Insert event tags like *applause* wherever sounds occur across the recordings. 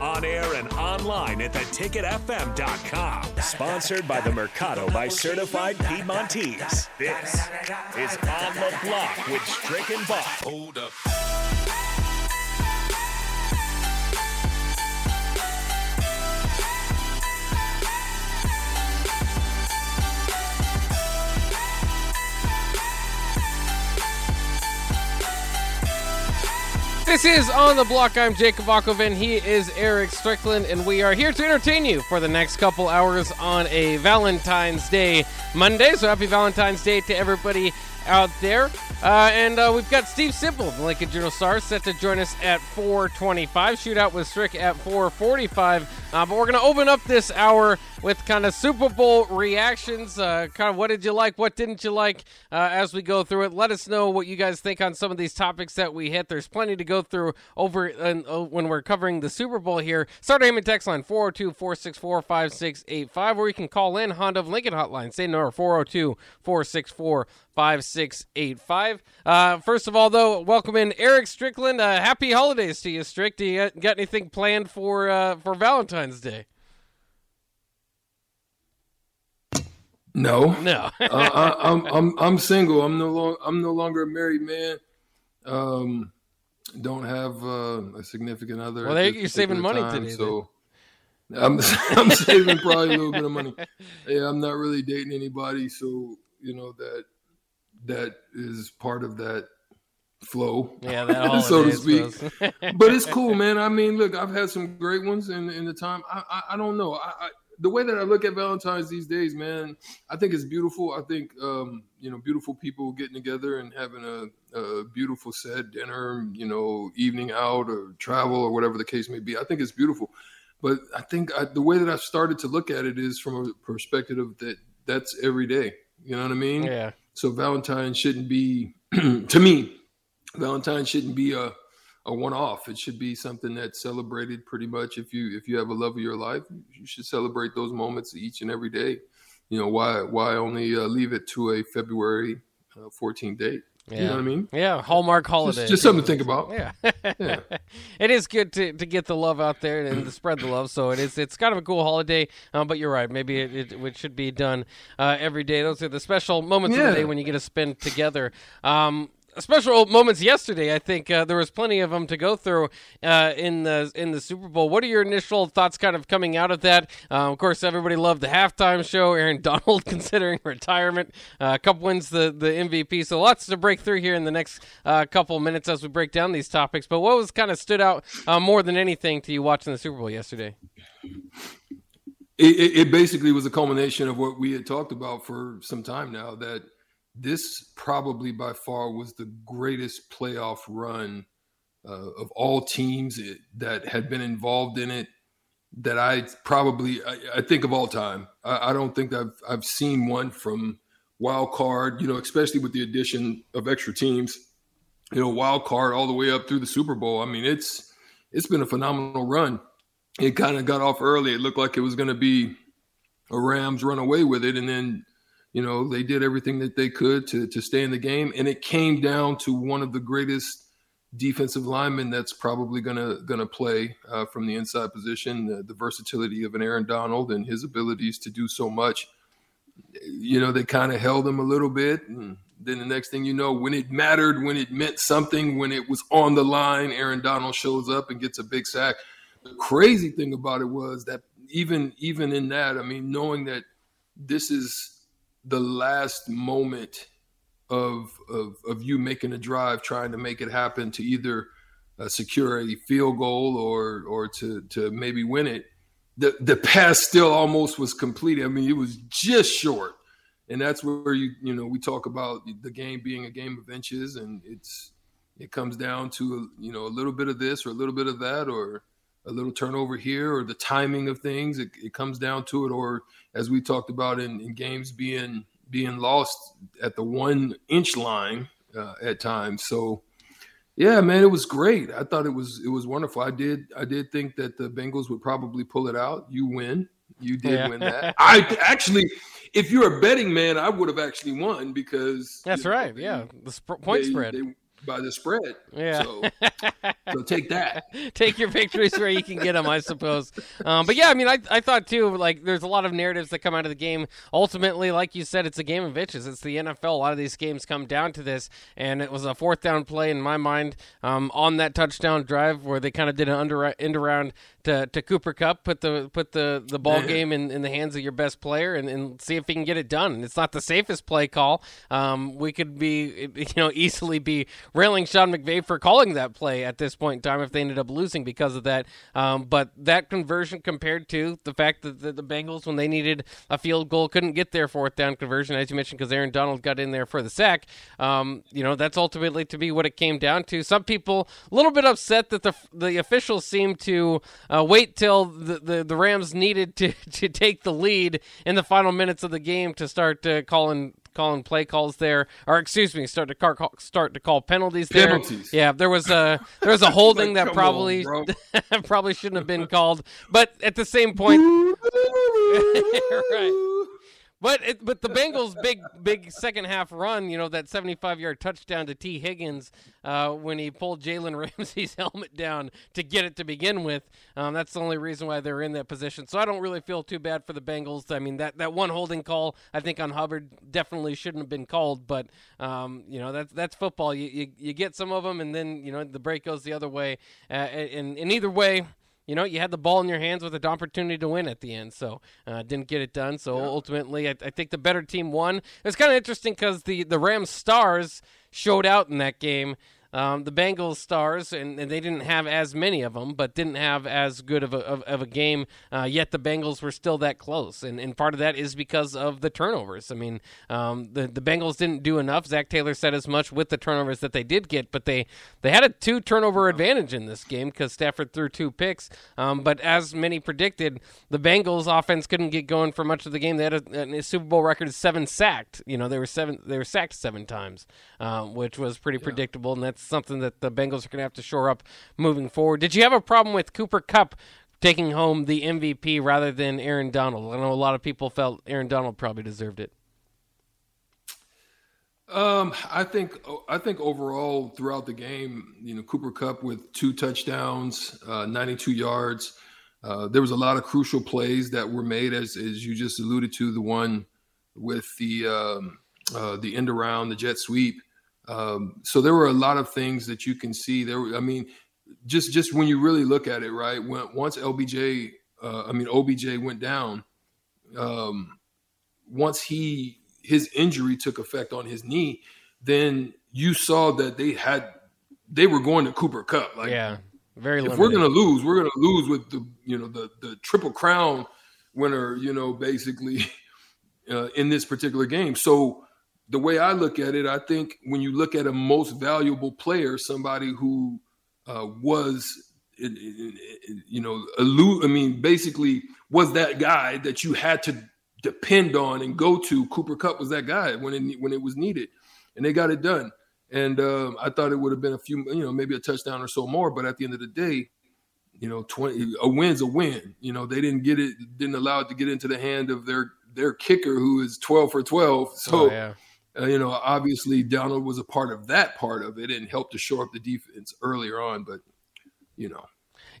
On air and online at theticketfm.com. Sponsored by the Mercado by Certified Piedmontese. This is On the Block with Strick and Bach. Hold up. This is On the Block. I'm Jake Bakoven. He is Eric Strickland, and we are here to entertain you for the next couple hours on a Valentine's Day Monday. So happy Valentine's Day to everybody out there. Uh, and uh, we've got Steve Sipple, the Lincoln Journal Star, set to join us at 425. Shootout with Strick at 445. Uh, but we're going to open up this hour with kind of Super Bowl reactions. Uh, kind of what did you like, what didn't you like uh, as we go through it. Let us know what you guys think on some of these topics that we hit. There's plenty to go through over uh, when we're covering the Super Bowl here. Start aiming text line 402 464 5685, or you can call in Honda of Lincoln hotline. Say no 402 464 5685. Uh, first of all, though, welcome in Eric Strickland. Uh, happy holidays to you, Strick. Do you got, got anything planned for uh, for Valentine's Day? No, No. *laughs* uh, I, I'm I'm I'm single. I'm no longer I'm no longer a married man. Um, don't have uh, a significant other. Well, there you're saving money time, today, So I'm *laughs* I'm saving probably a little bit of money. *laughs* Yeah, I'm not really dating anybody, so you know that that is part of that flow. yeah, that so to speak. but it's cool, man. I mean, look, I've had some great ones in in the time. I I, I don't know. I, I the way that I look at Valentine's these days, man, I think it's beautiful. I think um, you know, beautiful people getting together and having a, a beautiful set dinner, you know, evening out or travel or whatever the case may be. I think it's beautiful. But I think I, the way that I've started to look at it is from a perspective that that's every day. You know what I mean? yeah. So Valentine shouldn't be, *clears throat* to me, Valentine shouldn't be a, a one off. It should be something that's celebrated pretty much. If you if you have a love of your life, you should celebrate those moments each and every day. You know why why only uh, leave it to a February uh, 14th date? Yeah. You know what I mean? Yeah, Hallmark holiday. Just, just something to think about. Yeah. Yeah. *laughs* it is good to, to get the love out there and to spread the love. So it is it's kind of a cool holiday. Um, but you're right. Maybe it, it, it should be done uh, every day. Those are the special moments of the day when you get to spend together. Um, special moments yesterday. I think uh, there was plenty of them to go through uh, in the in the Super Bowl. What are your initial thoughts, kind of coming out of that? Uh, of course, everybody loved the halftime show. Aaron *laughs* Donald *laughs* considering retirement, uh, couple wins the the MVP. So lots to break through here in the next uh, couple minutes as we break down these topics. But what was kind of stood out uh, more than anything to you watching the Super Bowl yesterday? it, it basically was a culmination of what we had talked about for some time now that this probably by far was the greatest playoff run uh, of all teams it, that had been involved in it that I probably I, I think of all time. I, I don't think I've I've seen one from wild card, you know, especially with the addition of extra teams, you know, wild card all the way up through the Super Bowl. I mean, it's it's been a phenomenal run. It kind of got off early. It looked like it was going to be a Rams run away with it, and then you know they did everything that they could to to stay in the game, and it came down to one of the greatest defensive linemen that's probably gonna gonna play uh, from the inside position. The, the versatility of an Aaron Donald and his abilities to do so much. You know, they kind of held him a little bit, and then the next thing you know, when it mattered, when it meant something, when it was on the line, Aaron Donald shows up and gets a big sack. The crazy thing about it was that even even in that, I mean, knowing that this is the last moment of of of you making a drive, trying to make it happen to either uh, secure a field goal or or to to maybe win it. The the pass still almost was completed. I mean, it was just short, and that's where you you know we talk about the game being a game of inches, and it's it comes down to you know a little bit of this or a little bit of that or a little turnover here or the timing of things. It, it comes down to it, or as we talked about in, in games being being lost at the one inch line uh, at times. So yeah, man, it was great. I thought it was it was wonderful. I did I did think that the Bengals would probably pull it out. You win. You did yeah. win that. *laughs* I actually, if you're a betting man, I would have actually won because that's right. Know, yeah, the sp- point they, spread. They, by the spread. Yeah. So, so take that. *laughs* take your victories where you can get them, I suppose. Um, but yeah, I mean, I, I thought too, like, there's a lot of narratives that come out of the game. Ultimately, like you said, it's a game of inches. It's the NFL. A lot of these games come down to this. And it was a fourth down play in my mind um, on that touchdown drive where they kind of did an under end around to, to Cooper Kupp, put the put the, the ball game in, in the hands of your best player and, and see if he can get it done. It's not the safest play call. Um, we could be, you know, easily be railing Sean McVay for calling that play at this point in time if they ended up losing because of that. Um, but that conversion compared to the fact that the, the, Bengals, when they needed a field goal, couldn't get their fourth down conversion, as you mentioned, because Aaron Donald got in there for the sack. Um, you know, that's ultimately to be what it came down to. Some people a little bit upset that the the officials seemed to. Uh, wait till the, the, the, Rams needed to, *laughs* to take the lead in the final minutes of the game to start uh, calling calling play calls there, or excuse me, start to call, start to call penalties there. Penalties. Yeah, there was a there was a *laughs* holding like, that probably on, *laughs* probably shouldn't have been called, but at the same point, *laughs* right. But it, but the Bengals' big big second half run, you know, that 75 yard touchdown to Tee Higgins uh, when he pulled Jalen *laughs* Ramsey's helmet down to get it to begin with. Um, that's the only reason why they're in that position. So I don't really feel too bad for the Bengals. I mean that that one holding call I think on Hubbard definitely shouldn't have been called, but um, you know that's that's football. You, you you get some of them, and then you know the break goes the other way. Uh, and, and either way you know, you had the ball in your hands with an opportunity to win at the end, so uh, didn't get it done. So yeah. ultimately, I, I, think the better team won. It's kind of interesting because the the Rams stars showed out in that game. Um, the Bengals stars, and, and, they didn't have as many of them, but didn't have as good of a, of, of a game. Uh, yet the Bengals were still that close, and, and part of that is because of the turnovers. I mean, um, the the Bengals didn't do enough. Zac Taylor said as much with the turnovers that they did get, but they they had a two turnover advantage in this game because Stafford threw two picks. Um, but as many predicted, the Bengals offense couldn't get going for much of the game. They had a, a Super Bowl record of seven sacked. You know, they were seven they were sacked seven times, uh, which was pretty yeah. predictable, and that's that's something that the Bengals are going to have to shore up moving forward. Did you have a problem with Cooper Kupp taking home the MVP rather than Aaron Donald? I know a lot of people felt Aaron Donald probably deserved it. Um, I think I think overall throughout the game, you know, Cooper Kupp with two touchdowns, uh, 92 yards. Uh, there was a lot of crucial plays that were made, as as you just alluded to. The one with the um, uh, the end around, the jet sweep. Um, so there were a lot of things that you can see there. I mean, just just when you really look at it, right? When once LBJ, uh, I mean OBJ went down, um, once he his injury took effect on his knee, then you saw that they had they were going to Cooper Kupp. Like, yeah, very. If we're gonna lose, we're gonna lose with the you know the the triple crown winner. You know, basically *laughs* uh, in this particular game. So the way I look at it, I think when you look at a most valuable player, somebody who uh, was, you know, I mean, basically was that guy that you had to depend on and go to. Cooper Kupp was that guy when it when it was needed, and they got it done. And uh, I thought it would have been a few, you know, maybe a touchdown or so more. But at the end of the day, you know, twenty a win's a win. You know, they didn't get it, didn't allow it to get into the hand of their their kicker who is twelve for twelve. So. Oh, yeah uh, you know, obviously Donald was a part of that part of it and helped to shore up the defense earlier on, but you know.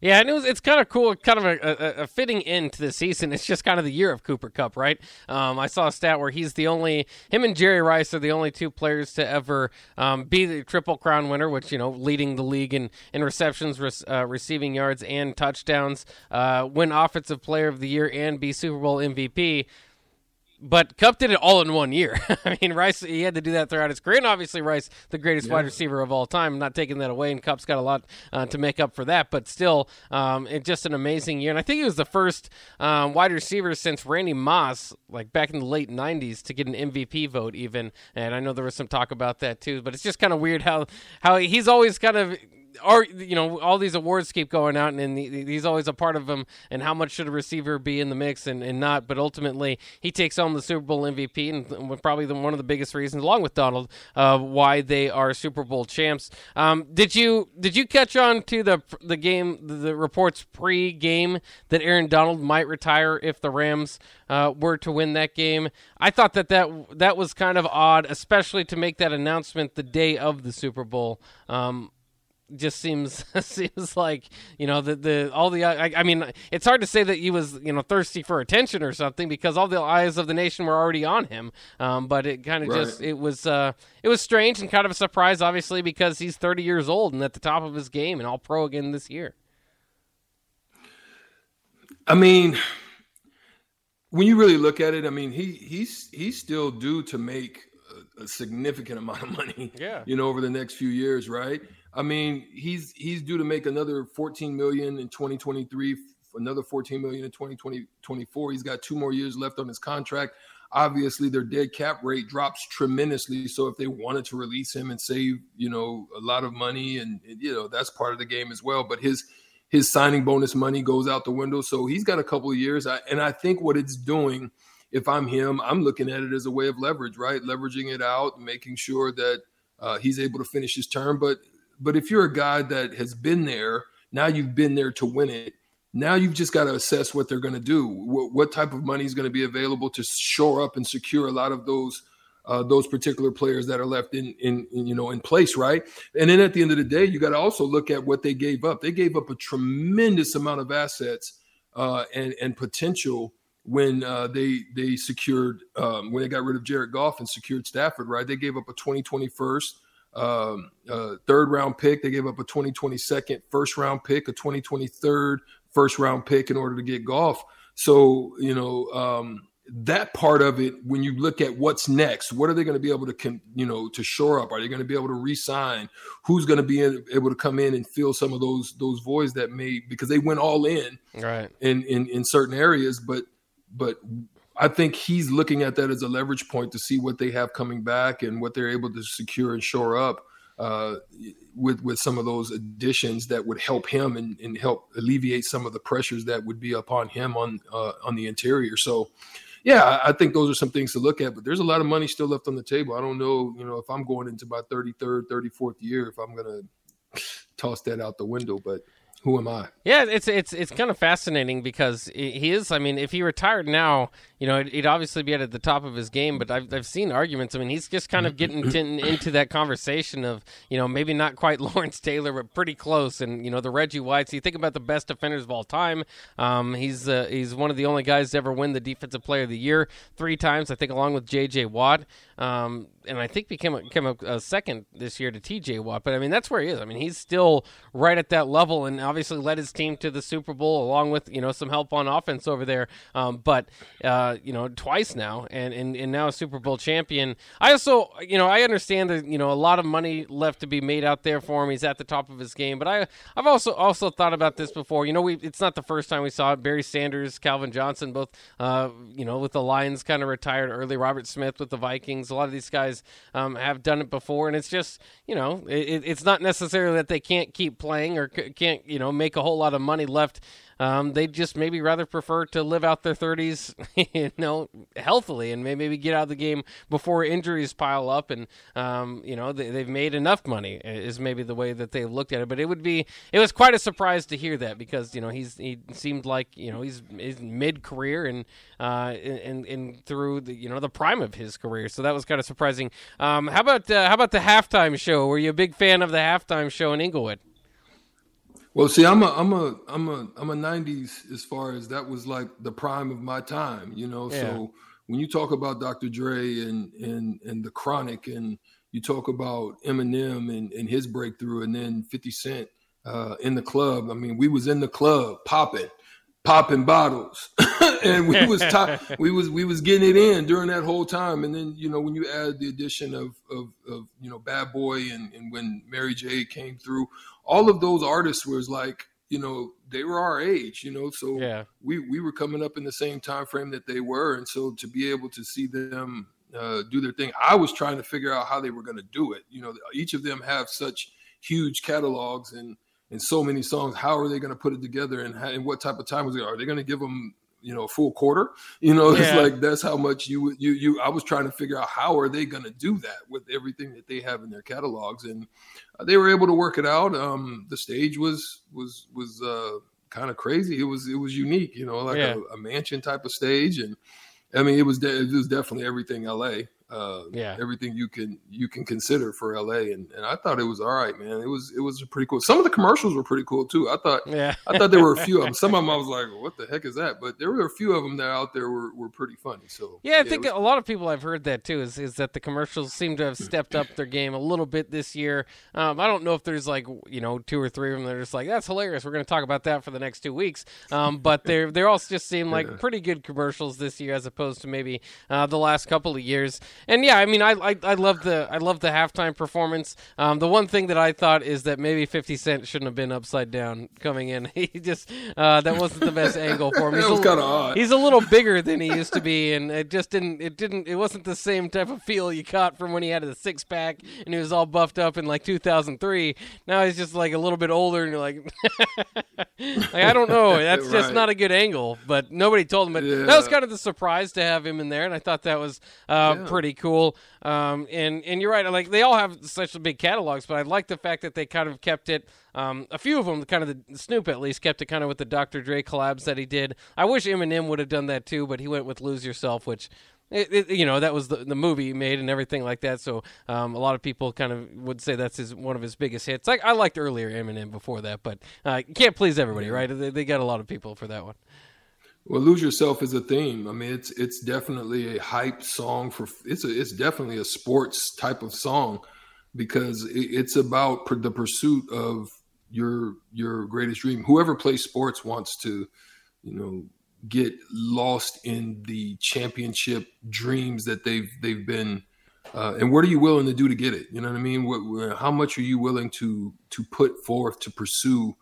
Yeah, and it was, it's kind of cool, kind of a, a, a, fitting end to the season. It's just kind of the year of Cooper Kupp, right? Um, I saw a stat where he's the only, him and Jerry Rice are the only two players to ever um, be the Triple Crown winner, which, you know, leading the league in, in receptions, uh, receiving yards, and touchdowns, uh, win Offensive Player of the Year, and be Super Bowl MVP but Kupp did it all in one year. *laughs* I mean, Rice he had to do that throughout his career, and obviously Rice, the greatest yeah. wide receiver of all time, not taking that away, and Kupp's got a lot uh, to make up for that. But still, um, it's just an amazing year, and I think he was the first um, wide receiver since Randy Moss, like back in the late '90s, to get an MVP vote, even. And I know there was some talk about that too, but it's just kind of weird how how he's always kind of are you know all these awards keep going out, and, and he's always a part of them. And how much should a receiver be in the mix and, and not? But ultimately, he takes home the Super Bowl MVP, and probably the, one of the biggest reasons, along with Donald, uh, why they are Super Bowl champs. Um, did you did you catch on to the the game the reports pre-game that Aaron Donald might retire if the Rams uh, were to win that game? I thought that, that that was kind of odd, especially to make that announcement the day of the Super Bowl. Um, just seems *laughs* seems like you know the the all the I, I, mean it's hard to say that he was you know thirsty for attention or something because all the eyes of the nation were already on him um, but it kind of right. just it was uh, it was strange and kind of a surprise obviously because he's 30 years old and at the top of his game and all pro again this year I mean when you really look at it I mean he he's he's still due to make a, significant *laughs* amount of money yeah you know over the next few years right I mean, he's he's due to make another 14 million in 2023, another 14 million in 2024. He's got two more years left on his contract. Obviously, their dead cap rate drops tremendously. So if they wanted to release him and save, you know, a lot of money, and you know that's part of the game as well. But his his signing bonus money goes out the window. So he's got a couple of years. I, and I think what it's doing, if I'm him, I'm looking at it as a way of leverage, right? Leveraging it out, making sure that uh, he's able to finish his term. But but if you're a guy that has been there, now you've been there to win it. Now you've just got to assess what they're going to do. What, what, type of money is going to be available to shore up and secure a lot of those uh, those particular players that are left in, in, in you know in place, right? And then at the end of the day, you got to also look at what they gave up. They gave up a tremendous amount of assets uh, and and potential when uh, they they secured um, when they got rid of Jared Goff and secured Stafford, right? They gave up a 2021 first um, uh, third round pick. They gave up a 2022nd first round pick, a 2023 first round pick in order to get Goff. So, you know, um, that part of it, when you look at what's next, what are they going to be able to, you know, to shore up? Are they going to be able to re-sign? Who's going to be able to come in and fill some of those those voids that may because they went all in, right? In in in certain areas, but but I think he's looking at that as a leverage point to see what they have coming back and what they're able to secure and shore up uh, with with some of those additions that would help him and, and, help alleviate some of the pressures that would be upon him on uh, on the interior. So, yeah, I think those are some things to look at. But there's a lot of money still left on the table. I don't know, you know, if I'm going into my 33rd, 34th year, if I'm going *sighs* to toss that out the window. But who am I? Yeah, it's it's it's kind of fascinating because he is. I mean, if he retired now, you know, he'd obviously be at the top of his game. But I've I've seen arguments. I mean, he's just kind of getting *laughs* into that conversation of you know maybe not quite *laughs* Lawrence Taylor, but pretty close. And you know, the Reggie Whites. You think about the best defenders of all time. Um, he's uh, he's one of the only guys to ever win the Defensive Player of the Year three times. I think along with J.J. Watt. Um, and I think became a, became a, a, second this year to T.J. Watt. But I mean, that's where he is. I mean, he's still right at that level, and obviously led his team to the Super Bowl along with you know some help on offense over there. Um, but uh, you know, twice now, and, and and now a Super Bowl champion. I also you know I understand that you know a lot of money left to be made out there for him. He's at the top of his game, but I I've also also thought about this before. You know, we it's not the first time we saw it. Barry Sanders, Calvin Johnson, both uh, you know with the Lions kind of retired early. Robert Smith with the Vikings. A lot of these guys um, have done it before, and it's just you know it, it's not necessarily that they can't keep playing or can't you know make a whole lot of money left um, they just maybe rather prefer to live out their 30s, *laughs* you know, healthily and maybe get out of the game before injuries pile up. And, um, you know, they, have made enough money is maybe the way that they looked at it. But it would be, it was quite a surprise to hear that because, you know, he's, he seemed like, you know, he's, he's mid career and, uh, and, and through the, you know, the prime of his career. So that was kind of surprising. Um, how about, uh, how about the halftime show? Were you a big fan of the halftime show in Inglewood? Well, see, I'm a I'm a I'm a I'm a '90s as far as that was like the prime of my time, you know. Yeah. So when you talk about Dr. Dre and and and the Chronic, and you talk about Eminem and and his breakthrough, and then 50 Cent uh, in the club. I mean, we was in the club popping, popping bottles, *laughs* and we was *laughs* we was we was getting it in during that whole time. And then you know when you add the addition of of, of you know Bad Boy and and when Mary J came through, all of those artists was like you know they were our age you know so yeah. we we were coming up in the same time frame that they were and so to be able to see them uh, do their thing i was trying to figure out how they were going to do it you know each of them have such huge catalogs and and so many songs. How are they going to put it together, and, how, and what type of time was it? Are they going to give them you know a full quarter? You know, *laughs* yeah. it's like that's how much you you you. I was trying to figure out how are they going to do that with everything that they have in their catalogs, and uh, they were able to work it out. Um, the stage was was was uh, kind of crazy. It was it was unique, you know, like yeah. a, a mansion type of stage, and I mean, it was de- it was definitely everything LA uh, yeah, everything you can you can consider for LA, and, and I thought it was all right, man. It was it was pretty cool. Some of the commercials were pretty cool too. I thought yeah, I thought there were a few of *laughs* them. Some of them I was like, what the heck is that? But there were a few of them that out there were, were pretty funny. So yeah, I yeah, think was, a lot of people I've heard that too is is that the commercials seem to have stepped up their game a little bit this year. Um, I don't know if there's like you know two or three of them that are just like that's hilarious. We're going to talk about that for the next two weeks. Um, but they're they all just seem *laughs* like yeah. pretty good commercials this year as opposed to maybe uh, the last couple of years. And yeah, I mean I I, I love the I love the halftime performance. Um, the one thing that I thought is that maybe Fifty Cent shouldn't have been upside down coming in. *laughs* He just uh, that wasn't the best angle for him. *laughs* He's was kind of odd. He's a little bigger than he used to be, and it just didn't it didn't it wasn't the same type of feel you caught from when he had a six pack and he was all buffed up in like 2003. Now he's just like a little bit older, and you're like, *laughs* like I don't know. That's right. just not a good angle. But nobody told him. But yeah. that was kind of the surprise to have him in there, and I thought that was uh, yeah. pretty cool. Um, and and you're right. Like they all have such big catalogs, but I like the fact that they kind of kept it. Um, a few of them, kind of the Snoop at least, kept it kind of with the Dr. Dre collabs that he did. I wish Eminem would have done that too, but he went with "Lose Yourself," which. It, it, you know that was the, the movie he made and everything like that. So um, a lot of people kind of would say that's his one of his biggest hits. Like I liked earlier Eminem before that, but uh, you can't please everybody, right? They, they got a lot of people for that one. Well, lose yourself is a theme. I mean, it's it's definitely a hype song for it's a, it's definitely a sports type of song because it, it's about the pursuit of your your greatest dream. Whoever plays sports wants to, you know, get lost in the championship dreams that they've they've been. Uh, and what are you willing to do to get it? You know what I mean? What, how much are you willing to to put forth to pursue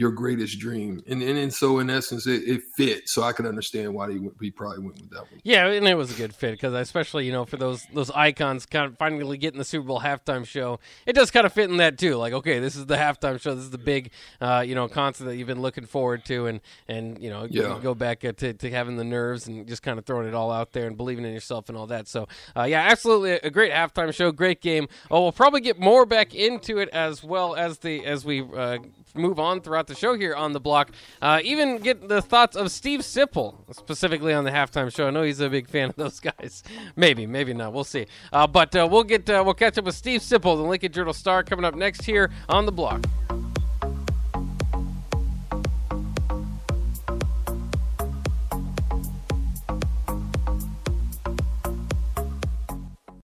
your greatest dream. And and, and so in essence, it, it fit. So I can understand why he, went, he probably went with that one. Yeah, and it was a good fit because especially you know for those those icons kind of finally getting the Super Bowl halftime show, it does kind of fit in that too. Like okay, this is the halftime show. This is the big uh, you know concert that you've been looking forward to, and and you know yeah. you go back uh, to to having the nerves and just kind of throwing it all out there and believing in yourself and all that. So uh, yeah, absolutely a great halftime show, great game. Oh, we'll probably get more back into it as well as the as we uh, move on throughout the show here on the block. Uh, even get the thoughts of Steve Sipple, specifically on the halftime show. I know he's a big fan of those *laughs* guys. Maybe, maybe not. We'll see. Uh, but uh, we'll get uh, we'll catch up with Steve Sipple, the Lincoln Journal Star, coming up next here on the block.